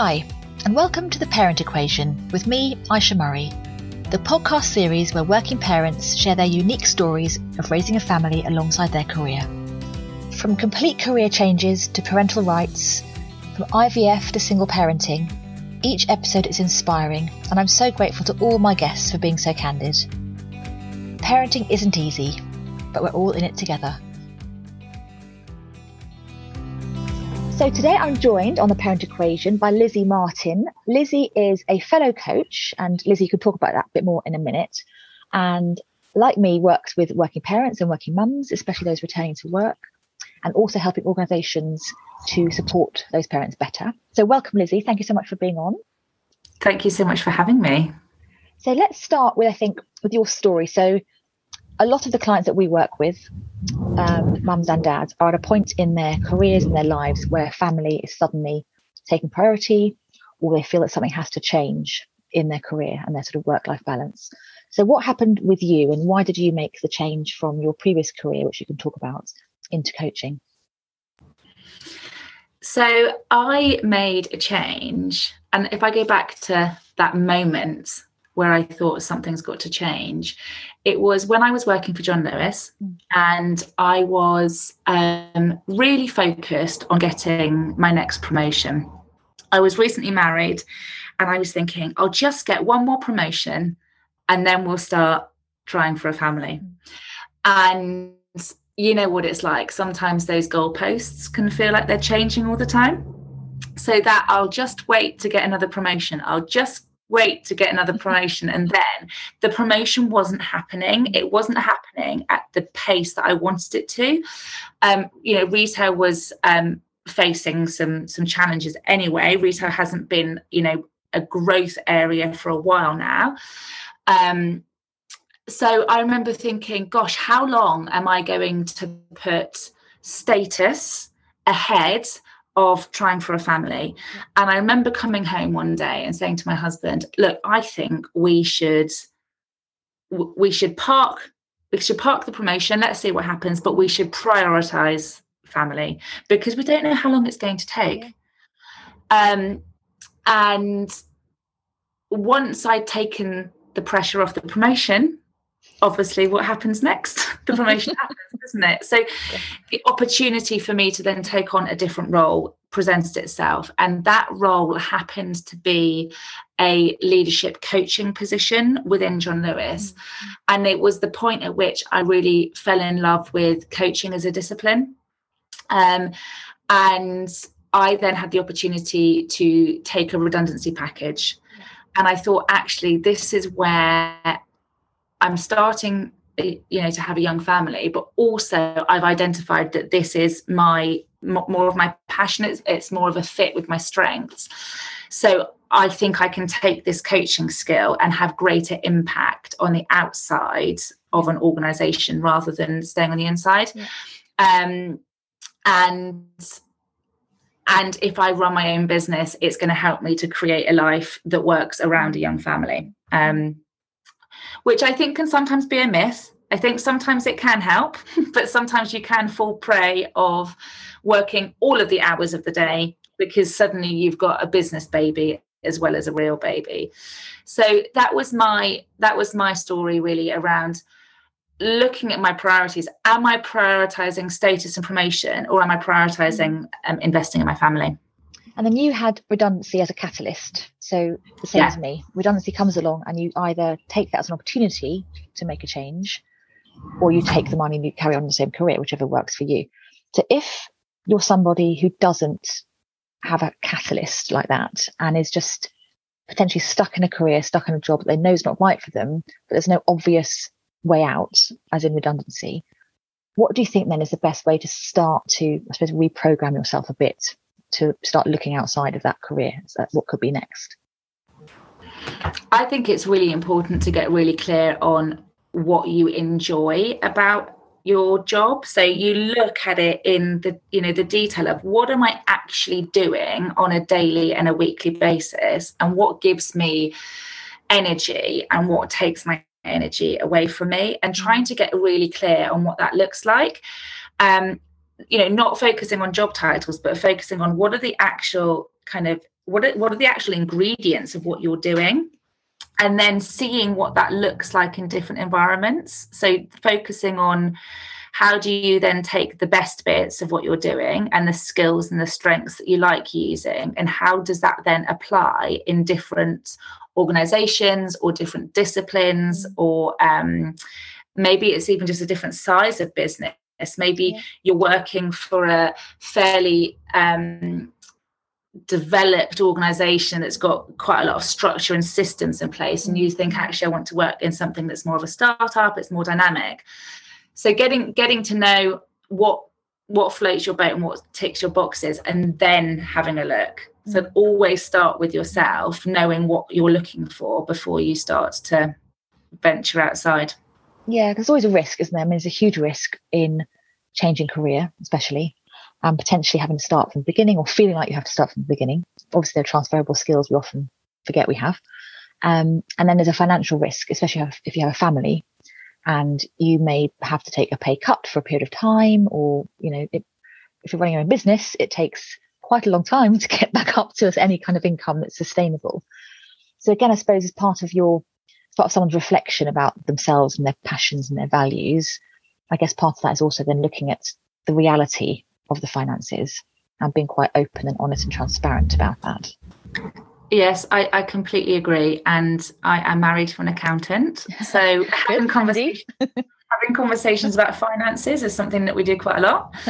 Hi, and welcome to The Parent Equation with me, Ayesha Murray, the podcast series where working parents share their unique stories of raising a family alongside their career. From complete career changes to parental rights, from IVF to single parenting, each episode is inspiring, and I'm so grateful to all my guests for being so candid. Parenting isn't easy, but we're all in it together. So today I'm joined on the parent equation by Lizzie Martin. Lizzie is a fellow coach, and Lizzie could talk about that a bit more in a minute. And like me, works with working parents and working mums, especially those returning to work, and also helping organisations to support those parents better. So welcome, Lizzie. Thank you so much for being on. Thank you so much for having me. So let's start with, I think, with your story. So a lot of the clients that we work with um, mums and dads are at a point in their careers and their lives where family is suddenly taking priority or they feel that something has to change in their career and their sort of work life balance. So, what happened with you and why did you make the change from your previous career, which you can talk about, into coaching? So, I made a change. And if I go back to that moment where I thought something's got to change, it was when I was working for John Lewis and I was um, really focused on getting my next promotion. I was recently married and I was thinking, I'll just get one more promotion and then we'll start trying for a family. And you know what it's like. Sometimes those goalposts can feel like they're changing all the time. So that I'll just wait to get another promotion. I'll just wait to get another promotion. And then the promotion wasn't happening. It wasn't happening at the pace that i wanted it to. Um, you know retail was um, facing some some challenges anyway. Retail hasn't been you know a growth area for a while now. Um, so i remember thinking gosh how long am i going to put status ahead of trying for a family. And I remember coming home one day and saying to my husband, "Look, I think we should we should park we should park the promotion. Let's see what happens, but we should prioritize family because we don't know how long it's going to take." Um, and once I'd taken the pressure off the promotion, obviously what happens next. The promotion happens isn't it? So yeah. the opportunity for me to then take on a different role presented itself. And that role happened to be a leadership coaching position within john lewis. Mm-hmm. and it was the point at which i really fell in love with coaching as a discipline. Um, and i then had the opportunity to take a redundancy package. And i thought actually this is where I'm starting you know to have a young family but also i've identified that this is my more of my passion. It's, it's more of a fit with my strengths. So i think i can take this coaching skill and have greater impact on the outside of an organization rather than staying on the inside. Yeah. um, and and if i run my own business it's going to help me to create a life that works around a young family. Um, which I think can sometimes be a myth. I think sometimes it can help, but sometimes you can fall prey of working all of the hours of the day because suddenly you've got a business baby as well as a real baby. So that was my that was my story really around looking at my priorities. Am I prioritizing status and promotion or am I prioritizing um, investing in my family? And then you had redundancy as a catalyst. So the same yeah. as me, redundancy comes along and you either take that as an opportunity to make a change or you take the money and you carry on the same career, whichever works for you. So if you're somebody who doesn't have a catalyst like that and is just potentially stuck in a career, stuck in a job that they know is not right for them, but there's no obvious way out, as in redundancy, what do you think then is the best way to start to, I suppose, reprogram yourself a bit to start looking outside of that career? So what could be next? I think it's really important to get really clear on what you enjoy about your job so you look at it in the you know the detail of what am i actually doing on a daily and a weekly basis and what gives me energy and what takes my energy away from me and trying to get really clear on what that looks like um you know not focusing on job titles but focusing on what are the actual kind of what are, what are the actual ingredients of what you're doing? And then seeing what that looks like in different environments. So focusing on how do you then take the best bits of what you're doing and the skills and the strengths that you like using and how does that then apply in different organizations or different disciplines or um, maybe it's even just a different size of business maybe yeah. you're working for a fairly um, developed organization that's got quite a lot of structure and systems in place and you think actually i want to work in something that's more of a startup it's more dynamic so getting getting to know what what floats your boat and what ticks your boxes and then having a look so mm. always start with yourself knowing what you're looking for before you start to venture outside yeah there's always a risk isn't there i mean there's a huge risk in changing career especially and potentially having to start from the beginning or feeling like you have to start from the beginning. Obviously, there are transferable skills we often forget we have. Um, and then there's a financial risk, especially if you have a family and you may have to take a pay cut for a period of time or, you know, it, if you're running your own business, it takes quite a long time to get back up to any kind of income that's sustainable. So again, I suppose as part of your, part of someone's reflection about themselves and their passions and their values, I guess part of that is also then looking at the reality of the finances and being quite open and honest and transparent about that. Yes, I, I completely agree. And I am married to an accountant. So having, conversations, having conversations about finances is something that we do quite a lot.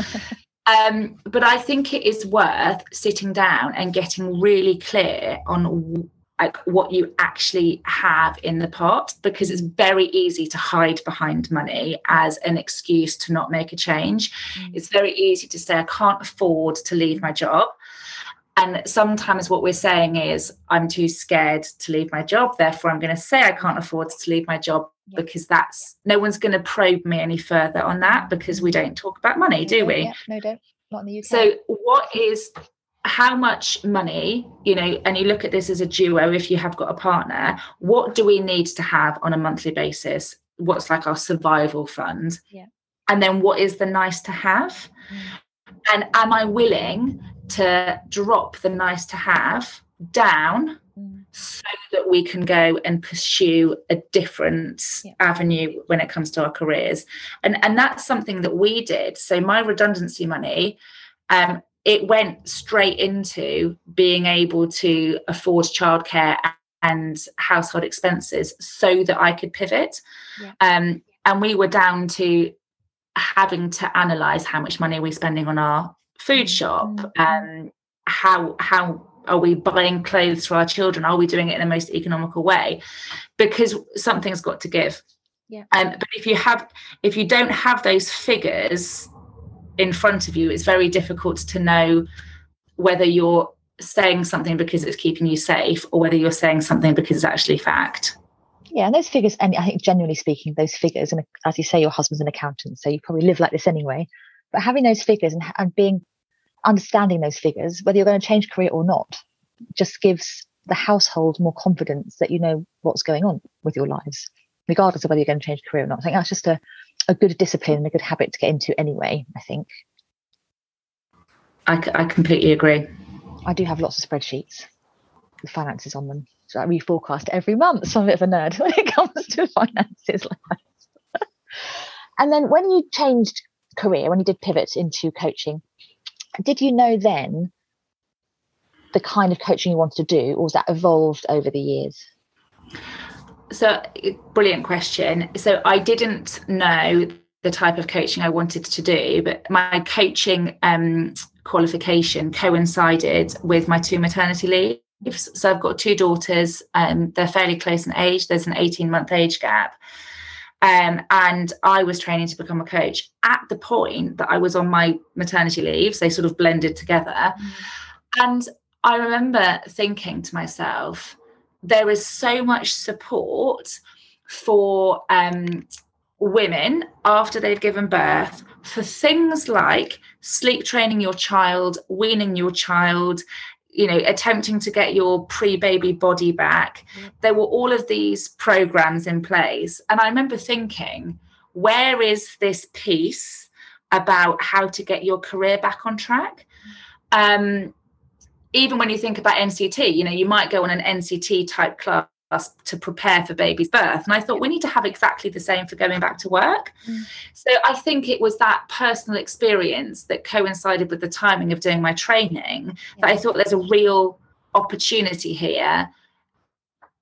Um, but I think it is worth sitting down and getting really clear on like what you actually have in the pot because it's very easy to hide behind money as an excuse to not make a change. Mm. It's very easy to say, I can't afford to leave my job. And sometimes what we're saying is, I'm too scared to leave my job. Therefore, I'm going to say I can't afford to leave my job yeah. because that's no one's going to probe me any further on that because we don't talk about money, do we? Yeah, no, don't. Not in the UK. So, what is how much money, you know, and you look at this as a duo if you have got a partner, what do we need to have on a monthly basis? What's like our survival fund? Yeah. And then what is the nice to have? Mm. And am I willing to drop the nice to have down mm. so that we can go and pursue a different yeah. avenue when it comes to our careers? And and that's something that we did. So my redundancy money um, it went straight into being able to afford childcare and household expenses so that I could pivot. Yeah. Um, and we were down to having to analyze how much money we're we spending on our food shop mm-hmm. um, how how are we buying clothes for our children are we doing it in the most economical way because something's got to give yeah um, but if you have if you don't have those figures in front of you, it's very difficult to know whether you're saying something because it's keeping you safe or whether you're saying something because it's actually fact. Yeah, and those figures, and I think generally speaking, those figures, and as you say, your husband's an accountant, so you probably live like this anyway. But having those figures and, and being understanding those figures, whether you're going to change career or not, just gives the household more confidence that you know what's going on with your lives, regardless of whether you're going to change career or not. I think that's just a, a good discipline and a good habit to get into anyway, I think. I, I completely agree. I do have lots of spreadsheets with finances on them. So I reforecast every month. So I'm a bit of a nerd when it comes to finances and then when you changed career, when you did pivot into coaching, did you know then the kind of coaching you wanted to do, or was that evolved over the years? So brilliant question so i didn't know the type of coaching i wanted to do but my coaching um, qualification coincided with my two maternity leaves so i've got two daughters um, they're fairly close in age there's an 18 month age gap um, and I was training to become a coach at the point that I was on my maternity leaves. They sort of blended together. Mm. And I remember thinking to myself, there is so much support for um, women after they've given birth for things like sleep training your child, weaning your child, you know, attempting to get your pre baby body back. Mm. There were all of these programs in place. And I remember thinking, where is this piece about how to get your career back on track? Mm. Um, even when you think about NCT, you know, you might go on an NCT type class to prepare for baby's birth. And I thought we need to have exactly the same for going back to work. Mm. So I think it was that personal experience that coincided with the timing of doing my training yeah. that I thought there's a real opportunity here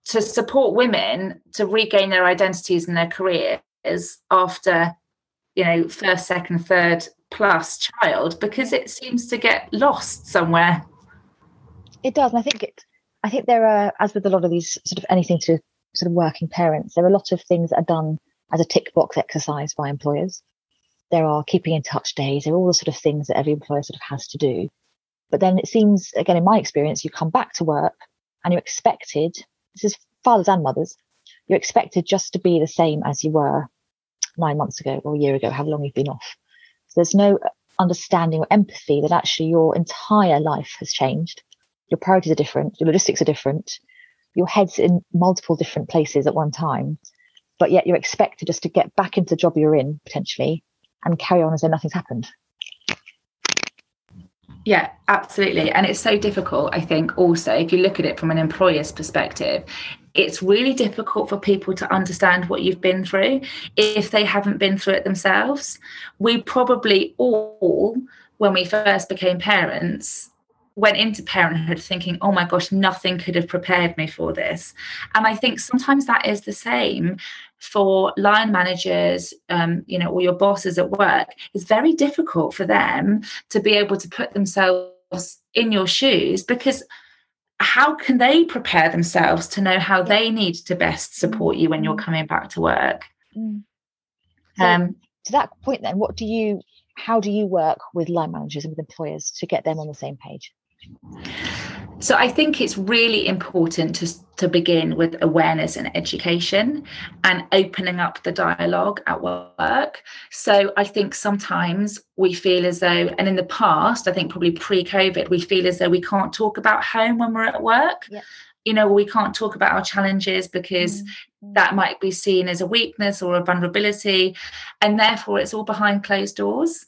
to support women to regain their identities and their careers after, you know, first, second, third plus child because it seems to get lost somewhere. It does. And I think it I think there are, as with a lot of these sort of anything to sort of working parents, there are a lot of things that are done as a tick box exercise by employers. There are keeping in touch days. There are all the sort of things that every employer sort of has to do. But then it seems, again, in my experience, you come back to work and you're expected, this is fathers and mothers, you're expected just to be the same as you were nine months ago or a year ago, how long you've been off. So there's no understanding or empathy that actually your entire life has changed your priorities are different, your logistics are different, your head's in multiple different places at one time, but yet you're expected just to get back into the job you're in potentially and carry on as though nothing's happened. Yeah, absolutely. And it's so difficult, I think, also, if you look at it from an employer's perspective, it's really difficult for people to understand what you've been through if they haven't been through it themselves. We probably all, when we first became parents, went into parenthood thinking, oh my gosh, nothing could have prepared me for this. And I think sometimes that is the same for line managers, um, you know, or your bosses at work. It's very difficult for them to be able to put themselves in your shoes because how can they prepare themselves to know how they need to best support you when you're coming back to work? Mm. So um, to that point, then, what do you, how do you work with line managers and with employers to get them on the same page? So I think it's really important to, to begin with awareness and education and opening up the dialogue at work. So I think sometimes we feel as though, and in the past, I think probably pre-COVID, we feel as though we can't talk about home when we're at work. Yeah. You know, we can't talk about our challenges because mm-hmm. that might be seen as a weakness or a vulnerability. And therefore it's all behind closed doors.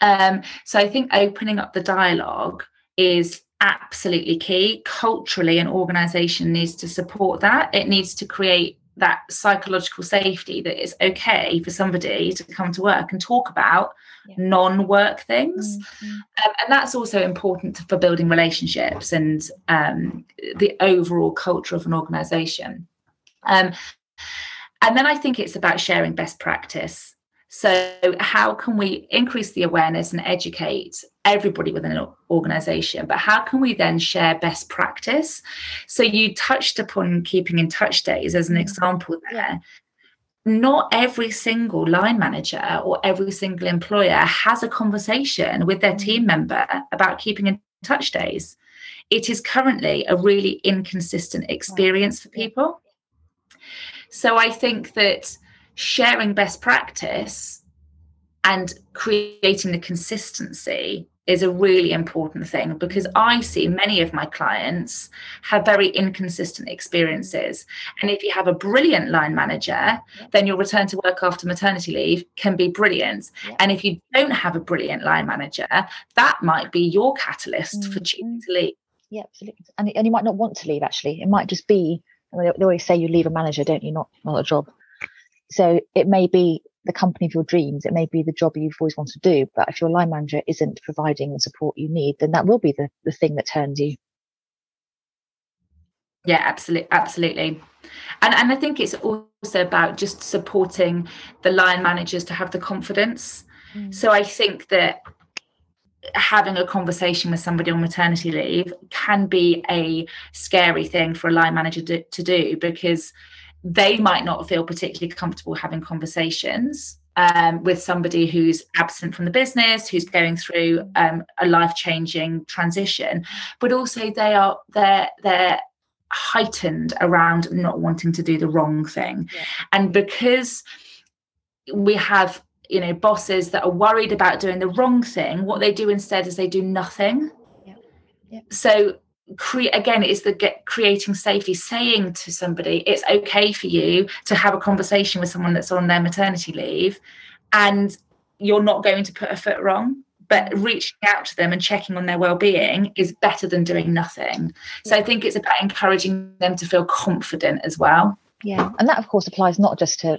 Um, so I think opening up the dialogue is absolutely key. Culturally, an organization needs to support that. It needs to create that psychological safety that it's okay for somebody to come to work and talk about yeah. non-work things mm-hmm. um, and that's also important for building relationships and um, the overall culture of an organization um, and then i think it's about sharing best practice so, how can we increase the awareness and educate everybody within an organization? But how can we then share best practice? So, you touched upon keeping in touch days as an mm-hmm. example there. Not every single line manager or every single employer has a conversation with their team mm-hmm. member about keeping in touch days. It is currently a really inconsistent experience for people. So, I think that sharing best practice and creating the consistency is a really important thing because I see many of my clients have very inconsistent experiences. And if you have a brilliant line manager, then your return to work after maternity leave can be brilliant. Yeah. And if you don't have a brilliant line manager, that might be your catalyst mm-hmm. for choosing to leave. Yeah, absolutely. And, and you might not want to leave actually. It might just be, they always say you leave a manager, don't you? Not, not a job. So it may be the company of your dreams. It may be the job you've always wanted to do. But if your line manager isn't providing the support you need, then that will be the, the thing that turns you. Yeah, absolutely, absolutely. And and I think it's also about just supporting the line managers to have the confidence. Mm. So I think that having a conversation with somebody on maternity leave can be a scary thing for a line manager to, to do because they might not feel particularly comfortable having conversations um, with somebody who's absent from the business, who's going through um, a life-changing transition, but also they are they're they're heightened around not wanting to do the wrong thing, yeah. and because we have you know bosses that are worried about doing the wrong thing, what they do instead is they do nothing. Yeah. Yeah. So again it's the get creating safety saying to somebody it's okay for you to have a conversation with someone that's on their maternity leave and you're not going to put a foot wrong. But reaching out to them and checking on their well-being is better than doing nothing. So i think it's about encouraging them to feel confident as well. Yeah and that of course applies not just to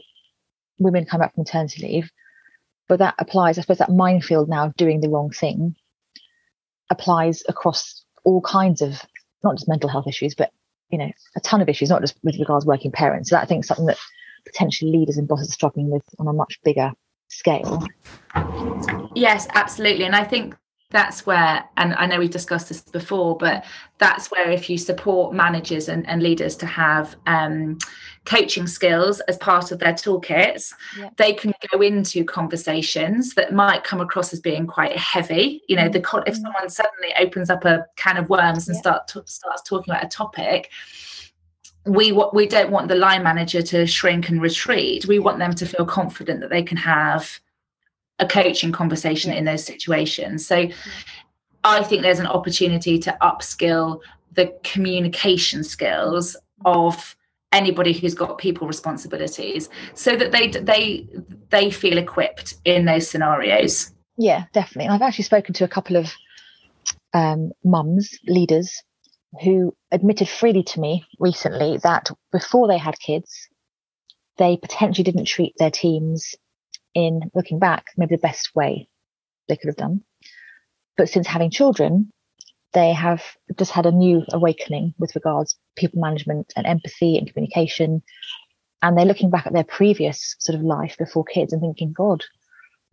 women coming back from maternity leave but that applies i suppose that minefield now of doing the wrong thing applies across all kinds of not just mental health issues but you know a ton of issues not just with regards working parents so that i think something that potentially leaders and bosses are struggling with on a much bigger scale. Yes, absolutely. And I think that's where, and I know we've discussed this before, but that's where if you support managers and, and leaders to have um, coaching skills as part of their toolkits, yeah. they can go into conversations that might come across as being quite heavy. You know, the mm-hmm. if someone suddenly opens up a can of worms and yeah. start to, starts talking about a topic, we we don't want the line manager to shrink and retreat. We want them to feel confident that they can have a coaching conversation in those situations. So I think there's an opportunity to upskill the communication skills of anybody who's got people responsibilities so that they they they feel equipped in those scenarios. Yeah, definitely. I've actually spoken to a couple of um, mums, leaders who admitted freely to me recently that before they had kids, they potentially didn't treat their teams in looking back, maybe the best way they could have done. But since having children, they have just had a new awakening with regards people management and empathy and communication. And they're looking back at their previous sort of life before kids and thinking, God,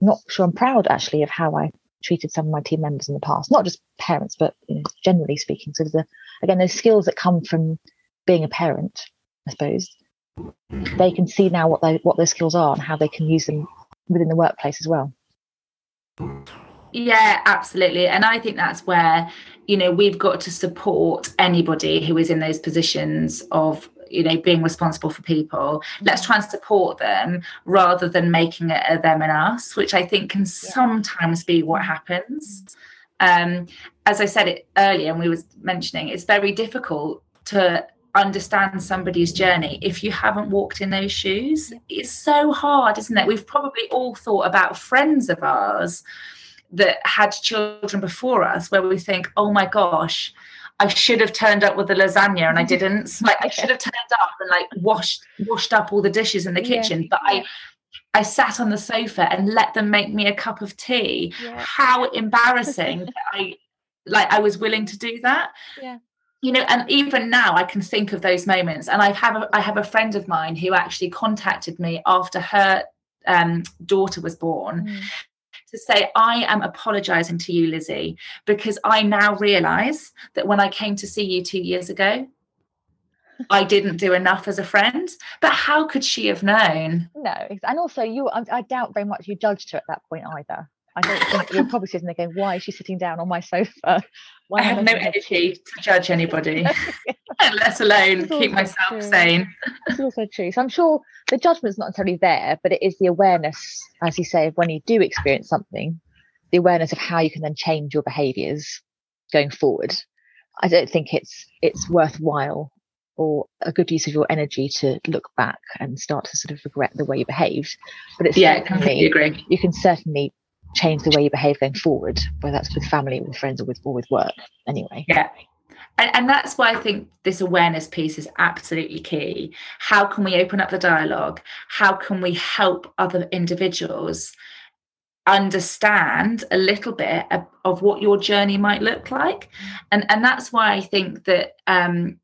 I'm not sure I'm proud actually of how I treated some of my team members in the past, not just parents, but you know, generally speaking. So the again, those skills that come from being a parent, I suppose, they can see now what they what those skills are and how they can use them within the workplace as well. Yeah, absolutely. And I think that's where, you know, we've got to support anybody who is in those positions of you know being responsible for people let's try and support them rather than making it a them and us which i think can yeah. sometimes be what happens um, as i said it earlier and we was mentioning it's very difficult to understand somebody's journey if you haven't walked in those shoes it's so hard isn't it we've probably all thought about friends of ours that had children before us where we think oh my gosh I should have turned up with the lasagna and I didn't. Like I should have turned up and like washed washed up all the dishes in the kitchen, yeah. but I I sat on the sofa and let them make me a cup of tea. Yeah. How embarrassing that I like I was willing to do that. Yeah. You know, and even now I can think of those moments. And I have a, I have a friend of mine who actually contacted me after her um, daughter was born, mm to say, I am apologizing to you, Lizzie, because I now realize that when I came to see you two years ago, I didn't do enough as a friend. But how could she have known? No, and also you, I, I doubt very much you judged her at that point either. I don't think you're probably sitting there going, "Why is she sitting down on my sofa?" Why I have no energy to judge anybody, let alone keep myself true. sane. It's also true. So I'm sure the judgment's not necessarily there, but it is the awareness, as you say, of when you do experience something, the awareness of how you can then change your behaviours going forward. I don't think it's it's worthwhile or a good use of your energy to look back and start to sort of regret the way you behaved. But it's yeah, completely agree. You can certainly change the way you behave going forward, whether that's with family, with friends, or with or with work. Anyway. Yeah. And, and that's why I think this awareness piece is absolutely key. How can we open up the dialogue? How can we help other individuals understand a little bit of, of what your journey might look like? And and that's why I think that um,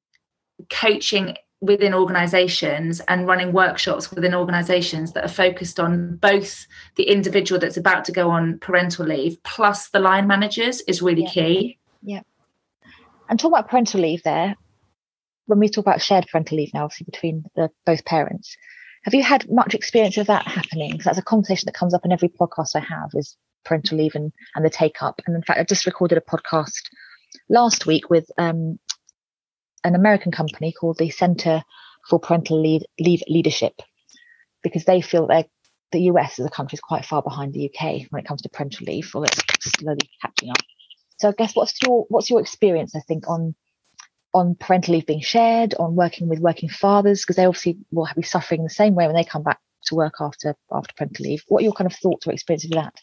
coaching within organizations and running workshops within organizations that are focused on both the individual that's about to go on parental leave plus the line managers is really yeah. key. Yeah. And talk about parental leave there, when we talk about shared parental leave now, obviously between the both parents, have you had much experience of that happening? Because that's a conversation that comes up in every podcast I have is parental leave and, and the take up. And in fact, I just recorded a podcast last week with um, an American company called the Center for Parental Leave, Leave Leadership because they feel that the US as a country is quite far behind the UK when it comes to parental leave, or it's slowly catching up. So I guess what's your what's your experience? I think on on parental leave being shared, on working with working fathers, because they obviously will be suffering the same way when they come back to work after after parental leave. What are your kind of thoughts or experience of that?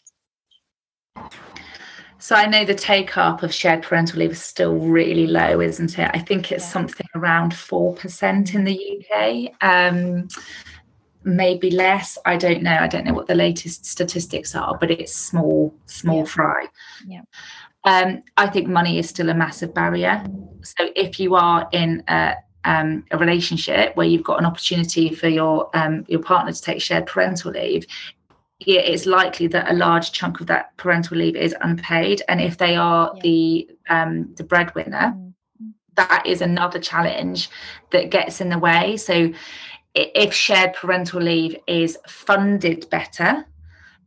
So I know the take up of shared parental leave is still really low, isn't it? I think it's yeah. something around 4% in the UK. Um, maybe less. I don't know. I don't know what the latest statistics are, but it's small, small yeah. fry. Yeah. Um, I think money is still a massive barrier. So if you are in a, um, a relationship where you've got an opportunity for your um, your partner to take shared parental leave, yeah, it's likely that a large chunk of that parental leave is unpaid, and if they are yeah. the um, the breadwinner, mm-hmm. that is another challenge that gets in the way. So if shared parental leave is funded better,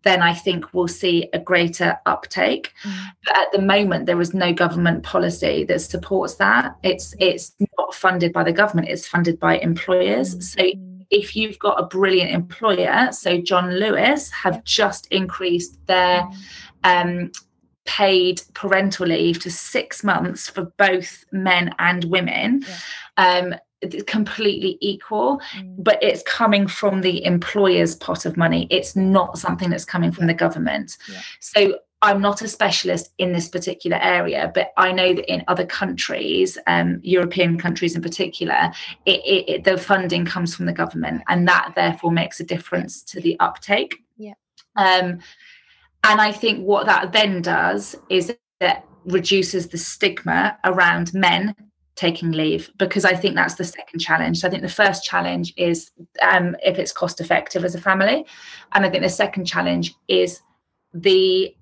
then I think we'll see a greater uptake. Mm. But at the moment, there is no government policy that supports that. It's it's not funded by the government; it's funded by employers. Mm. So if you've got a brilliant employer, so John Lewis have just increased their mm. um, paid parental leave to six months for both men and women. Yeah. Um, completely equal mm. but it's coming from the employer's pot of money it's not something that's coming from the government yeah. so i'm not a specialist in this particular area but i know that in other countries um, european countries in particular it, it, it, the funding comes from the government and that therefore makes a difference to the uptake. Yeah. Um, and i think what that then does is that reduces the stigma around men taking leave because I think that's the second challenge. So I think the first challenge is um, if it's cost effective as a family, and I think the second challenge is the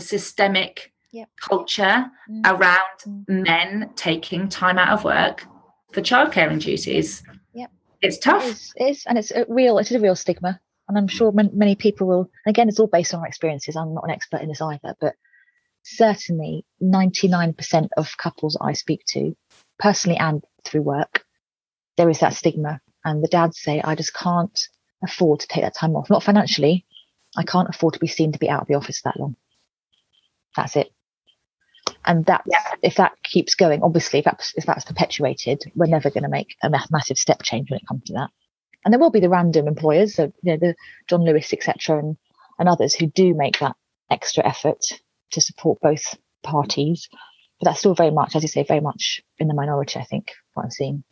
systemic yep. culture mm. around mm. men taking time out of work for childcaring duties. Yep. It's tough. It is, it is, and it's a real. It is a real stigma, and I'm sure many people will. Again, it's all based on our experiences. I'm not an expert in this either, but certainly 99% of couples I speak to personally and through work, there is that stigma. And the dads say, I just can't afford to take that time off. Not financially. I can't afford to be seen to be out of the office that long. That's it. And that, yeah. if that keeps going, obviously, if that's, if that's perpetuated, we're never going to make a massive step change when it comes to that. And there will be the random employers, so you know, the John Lewis, etc., and and others who do make that extra effort to support both parties but that's still very much, as you say, very much in the minority. I think what I'm seeing.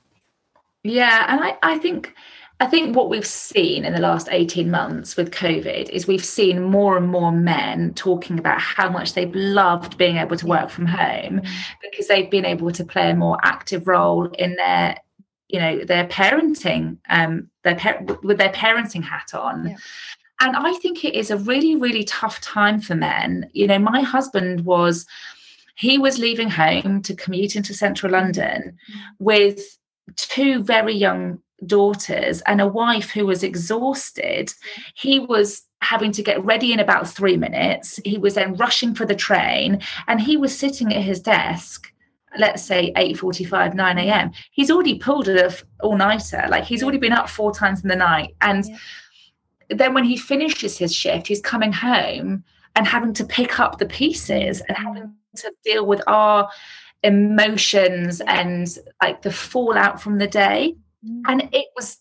Yeah, and I, I think I think what we've seen in the last 18 months with COVID is we've seen more and more men talking about how much they've loved being able to work from home mm. because they've been able to play a more active role in their you know their parenting um their with their parenting hat on yeah. and i think it is a really really tough time for men you know my husband was he was leaving home to commute into central London with two very young daughters and a wife who was exhausted. He was having to get ready in about three minutes. He was then rushing for the train and he was sitting at his desk let's say 8.45 9 a.m he's already pulled a all-nighter like he's already been up four times in the night and yeah. then when he finishes his shift he's coming home and having to pick up the pieces and mm. having to deal with our emotions and like the fallout from the day mm. and it was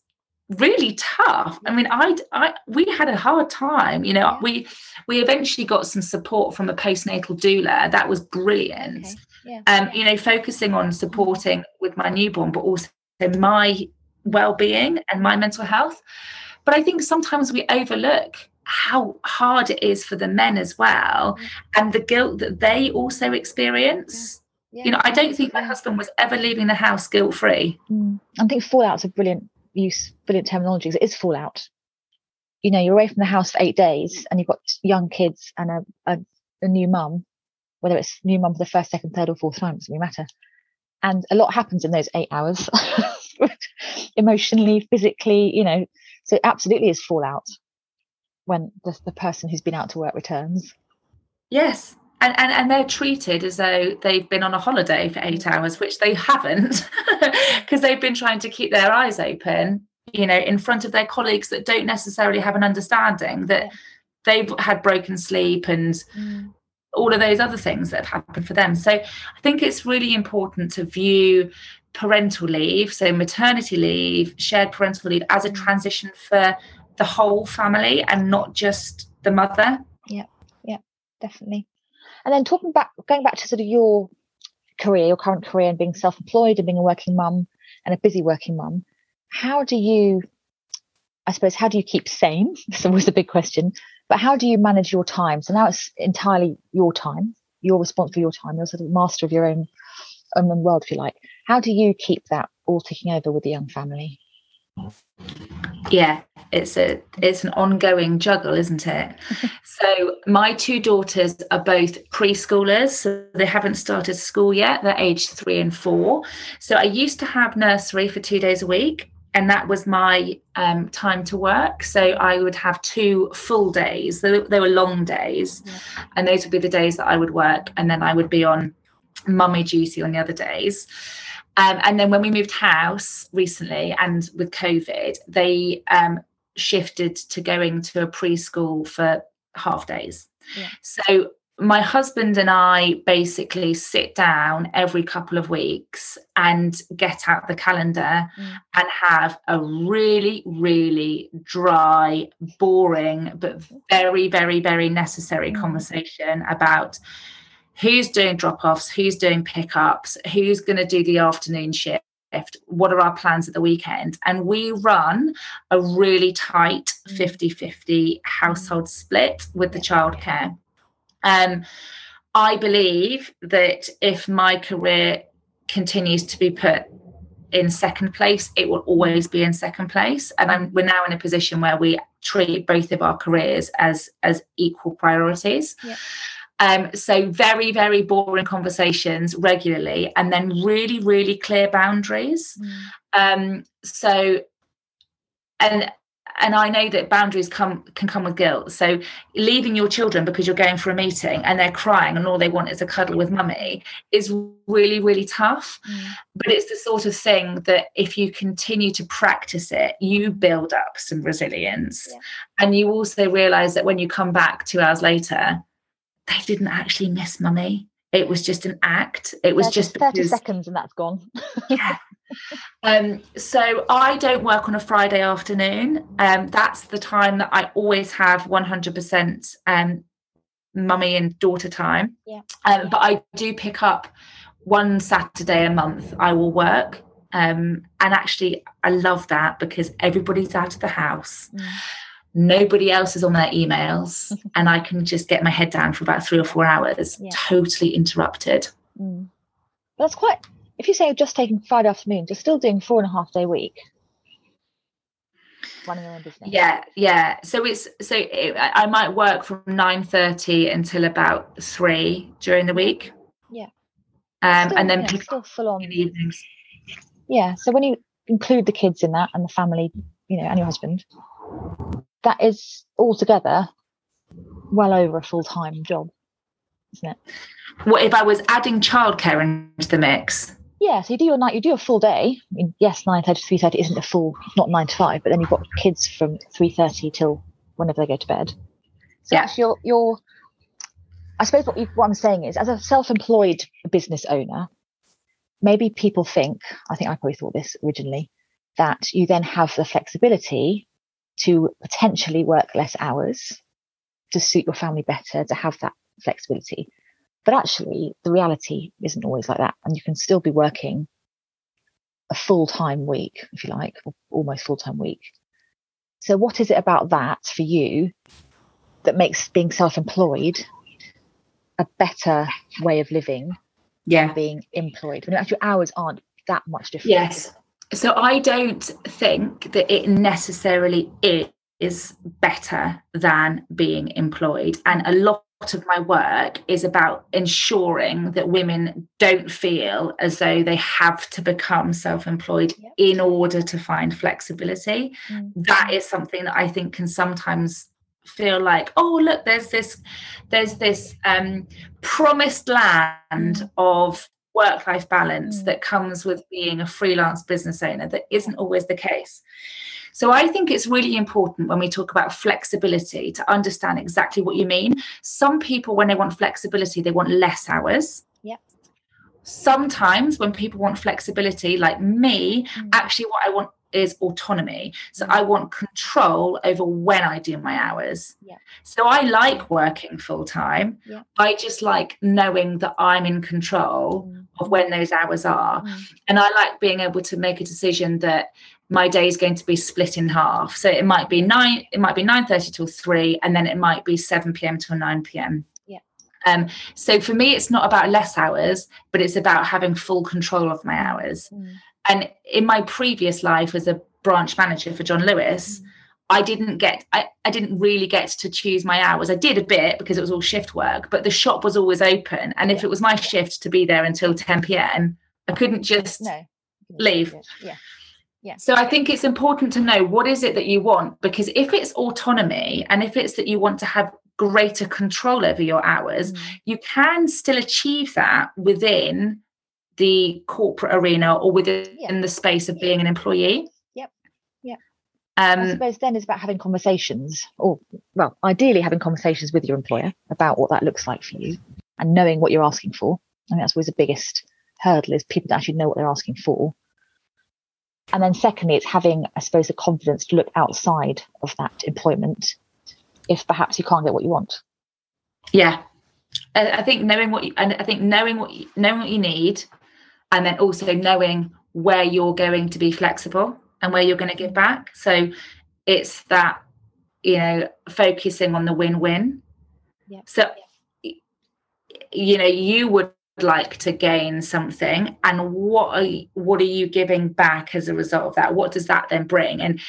really tough i mean I, I we had a hard time you know yeah. we we eventually got some support from a postnatal doula that was brilliant okay. yeah. um you know focusing on supporting with my newborn but also my well-being and my mental health but i think sometimes we overlook how hard it is for the men as well mm. and the guilt that they also experience yeah. You know i don't think my husband was ever leaving the house guilt free mm. i think fallout's a brilliant use brilliant terminology it is fallout you know you're away from the house for eight days and you've got young kids and a, a, a new mum whether it's new mum for the first second third or fourth time it doesn't really matter and a lot happens in those eight hours emotionally physically you know so absolutely is fallout when the, the person who's been out to work returns. Yes. And, and, and they're treated as though they've been on a holiday for eight hours, which they haven't, because they've been trying to keep their eyes open, you know, in front of their colleagues that don't necessarily have an understanding that they've had broken sleep and mm. all of those other things that have happened for them. So I think it's really important to view parental leave, so maternity leave, shared parental leave, as a mm. transition for the whole family and not just the mother. Yeah, yeah, definitely. And then talking back, going back to sort of your career, your current career, and being self-employed and being a working mum and a busy working mum, how do you, I suppose, how do you keep sane? This was a big question. But how do you manage your time? So now it's entirely your time. You're responsible for your time. You're sort of master of your own own world, if you like. How do you keep that all ticking over with the young family? yeah it's a it's an ongoing juggle isn't it? So my two daughters are both preschoolers so they haven't started school yet. They're aged three and four. So i used to have nursery for two days a week and that was my um, time to work. So i would have two full days. They, they were long days yeah. and those would be the days that i would work and then i would be on mummy duty on the other days. Um, and then when we moved house recently and with COVID, they um, shifted to going to a preschool for half days. Yeah. So my husband and I basically sit down every couple of weeks and get out the calendar mm. and have a really, really dry, boring, but very, very, very necessary mm. conversation about who's doing drop offs, who's doing pickups, who's going to do the afternoon shift. What are our plans at the weekend? And we run a really tight 50 50 household split with the childcare. Um, I believe that if my career continues to be put in second place, it will always be in second place. And I'm, we're now in a position where we treat both of our careers as as equal priorities. Yeah. Um, so very, very boring conversations regularly, and then really, really clear boundaries. Mm. Um, so, and and I know that boundaries come can come with guilt. So leaving your children because you're going for a meeting and they're crying and all they want is a cuddle with mummy is really, really tough. Mm. But it's the sort of thing that if you continue to practice it, you build up some resilience. Yeah. And you also realize that when you come back two hours later, they didn't actually miss mummy. It was just an act. It was 30, just 30 because, seconds and that's gone. yeah. Um, so I don't work on a Friday afternoon. Um, that's the time that I always have 100% um, mummy and daughter time. Yeah. Um, but I do pick up one Saturday a month. I will work. Um, and actually, I love that because everybody's out of the house. Mm nobody else is on their emails and i can just get my head down for about three or four hours yeah. totally interrupted. Mm. that's quite if you say you're just taking friday afternoon you're still doing four and a half day week? Running your own business. Yeah yeah. So it's so it, i might work from 9.30 until about three during the week. Yeah. Um, still, and then yeah, pick still full on. in the evenings. Yeah so when you include the kids in that and the family you know and your husband that is altogether well over a full time job, isn't it? What if I was adding childcare into the mix? Yeah, so you do your night, you do a full day. I mean, yes, nine thirty to three thirty isn't a full, not nine to five, but then you've got kids from three thirty till whenever they go to bed. So yeah. you're, you're I suppose what, you, what I'm saying is, as a self-employed business owner, maybe people think, I think I probably thought this originally, that you then have the flexibility to potentially work less hours to suit your family better, to have that flexibility. But actually, the reality isn't always like that. And you can still be working a full time week, if you like, or almost full time week. So, what is it about that for you that makes being self employed a better way of living yeah. than being employed? When actually, hours aren't that much different. Yes so I don't think that it necessarily is better than being employed. And a lot of my work is about ensuring that women don't feel as though they have to become self-employed yep. in order to find flexibility. Mm-hmm. That is something that I think can sometimes feel like oh look there's this there's this um promised land mm. of work life balance mm. that comes with being a freelance business owner that isn't always the case. So I think it's really important when we talk about flexibility to understand exactly what you mean. Some people, when they want flexibility, they want less hours. Yeah. Sometimes when people want flexibility, like me, mm. actually what I want is autonomy. So I want control over when I do my hours. Yeah. So I like working full time. Yeah. I just like knowing that I'm in control Mm. of when those hours are. Mm. And I like being able to make a decision that my day is going to be split in half. So it might be nine, it might be 9:30 till three, and then it might be 7 p.m. till 9 p.m. Yeah. Um, so for me, it's not about less hours, but it's about having full control of my hours. Mm. And in my previous life as a branch manager for John Lewis, Mm. I didn't get I, I didn't really get to choose my hours. I did a bit because it was all shift work, but the shop was always open. And if it was my shift to be there until 10 p.m., I couldn't just No. Leave. Yeah. so I think it's important to know what is it that you want because if it's autonomy and if it's that you want to have greater control over your hours, Mm. you can still achieve that within the corporate arena or within Yeah. the space of being an employee. Yep. Yep. I Um, suppose then it's about having conversations, or well, ideally having conversations with your employer about what that looks like for you, and knowing what you're asking for. I think that's always the biggest hurdle is people that actually know what they're asking for. And then secondly, it's having, I suppose, the confidence to look outside of that employment if perhaps you can't get what you want. yeah. I, I think knowing what you and I think knowing what you, knowing what you need and then also knowing where you're going to be flexible and where you're going to give back. So it's that you know focusing on the win-win. Yeah. So you know you would like to gain something and what are you, what are you giving back as a result of that? What does that then bring? And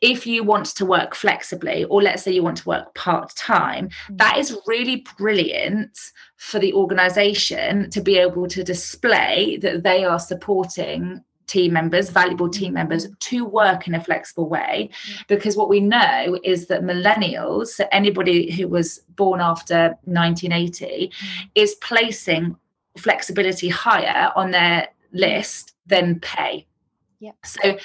if you want to work flexibly or let's say you want to work part-time mm. that is really brilliant for the organization to be able to display that they are supporting team members valuable team mm-hmm. members to work in a flexible way. Mm. Because what we know is that millennials so anybody who was born after 1980 mm. is placing flexibility higher on their list than pay. Yep. so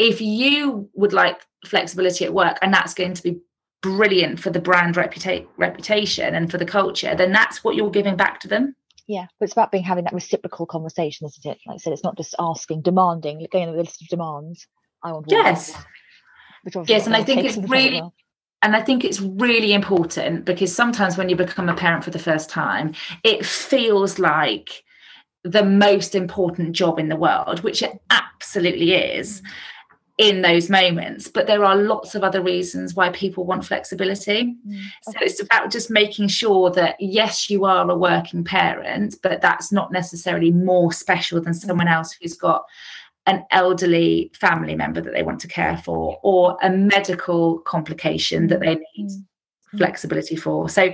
if you would like flexibility at work and that's going to be brilliant for the brand reputa- reputation and for the culture then that's what you're giving back to them Yeah, but it's about being having that reciprocal conversation, isn't it? Like I said, it's not just asking, demanding, going on the list of demands. I want. yes Yes, and I think it's really- well. and I think it's really important because sometimes when you become a parent for the first time, it feels like the most important job in the world, which it absolutely is mm. In those moments. But there are lots of other reasons why people want flexibility. Mm. So it's about just making sure that, yes, you are a working parent, but that's not necessarily more special than someone else who's got an elderly family member that they want to care for or a medical complication that they need Mm. Mm. flexibility for. So,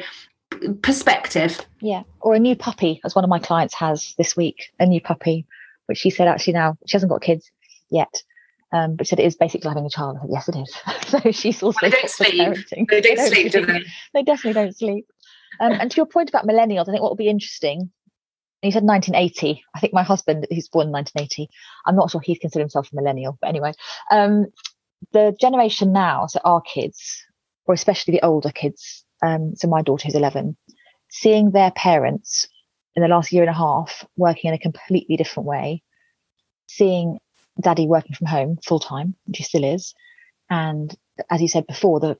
perspective. Yeah, or a new puppy, as one of my clients has this week, a new puppy, which she said actually now she hasn't got kids yet, um, but said it is basically having a child. I said, yes, it is. so she's also They don't sleep. parenting. They don't sleep, do they? They definitely don't sleep. Um, and to your point about millennials, I think what will be interesting. He said 1980. I think my husband, who's born in 1980, I'm not sure he'd consider himself a millennial, but anyway, um, the generation now, so our kids, or especially the older kids, um, so my daughter who's 11, seeing their parents in the last year and a half working in a completely different way, seeing daddy working from home full time, which he still is, and as you said before, the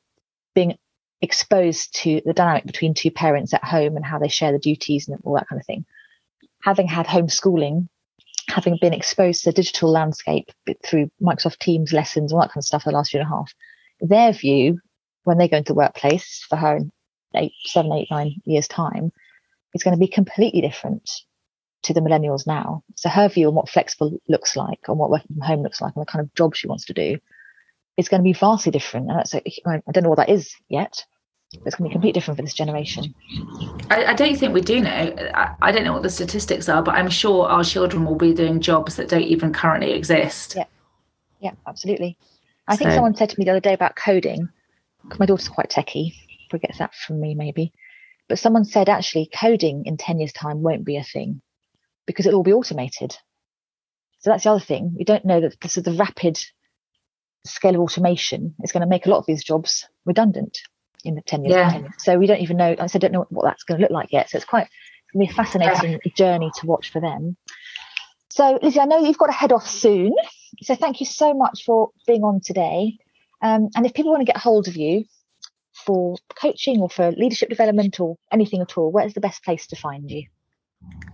being exposed to the dynamic between two parents at home and how they share the duties and all that kind of thing. Having had homeschooling, having been exposed to the digital landscape through Microsoft Teams lessons, and all that kind of stuff for the last year and a half, their view when they go into the workplace for her in eight, seven, eight, nine years' time is going to be completely different to the millennials now. So her view on what flexible looks like, on what working from home looks like, and the kind of job she wants to do is going to be vastly different. And that's, I don't know what that is yet. It's going to be completely different for this generation. I, I don't think we do know. I, I don't know what the statistics are, but I'm sure our children will be doing jobs that don't even currently exist. Yeah. Yeah, absolutely. I think someone said to me the other day about coding. My daughter's quite techie. Probably gets that from me, maybe. But someone said actually coding in 10 years' time won't be a thing because it'll all be automated. So that's the other thing. We don't know that this is the rapid scale of automation is going to make a lot of these jobs redundant in the 10 years. Yeah. time. So we don't even know, I said, don't know what that's going to look like yet. So it's quite it's be a fascinating journey to watch for them. So, Lizzie, I know you've got to head off soon. So thank you so much for being on today. Um, and if people want to get hold of you for coaching or for leadership development or anything at all, where's the best place to find you?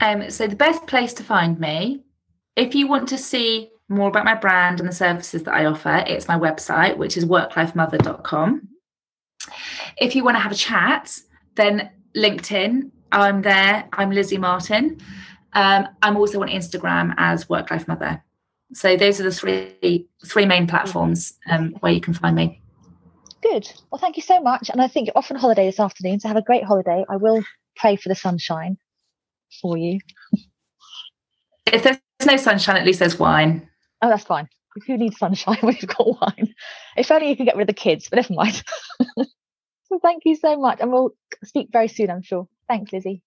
Um, so the best place to find me, if you want to see more about my brand and the services that I offer, it's my website, which is worklifemother.com. If you want to have a chat, then LinkedIn, I'm there. I'm Lizzie Martin. Um, I'm also on Instagram as Work Life Mother. So those are the three three main platforms um, where you can find me. Good. Well, thank you so much. And I think you're off on holiday this afternoon, so have a great holiday. I will pray for the sunshine for you. If there's no sunshine, at least there's wine. Oh, that's fine. Who needs sunshine when you've got wine? If only you could get rid of the kids, but never mind. so thank you so much. And we'll speak very soon, I'm sure. Thanks, Lizzie.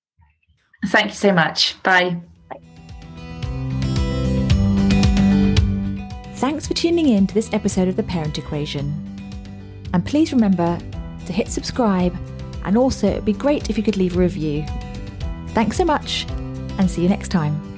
Thank you so much. Bye. Thanks for tuning in to this episode of The Parent Equation. And please remember to hit subscribe and also it'd be great if you could leave a review. Thanks so much and see you next time.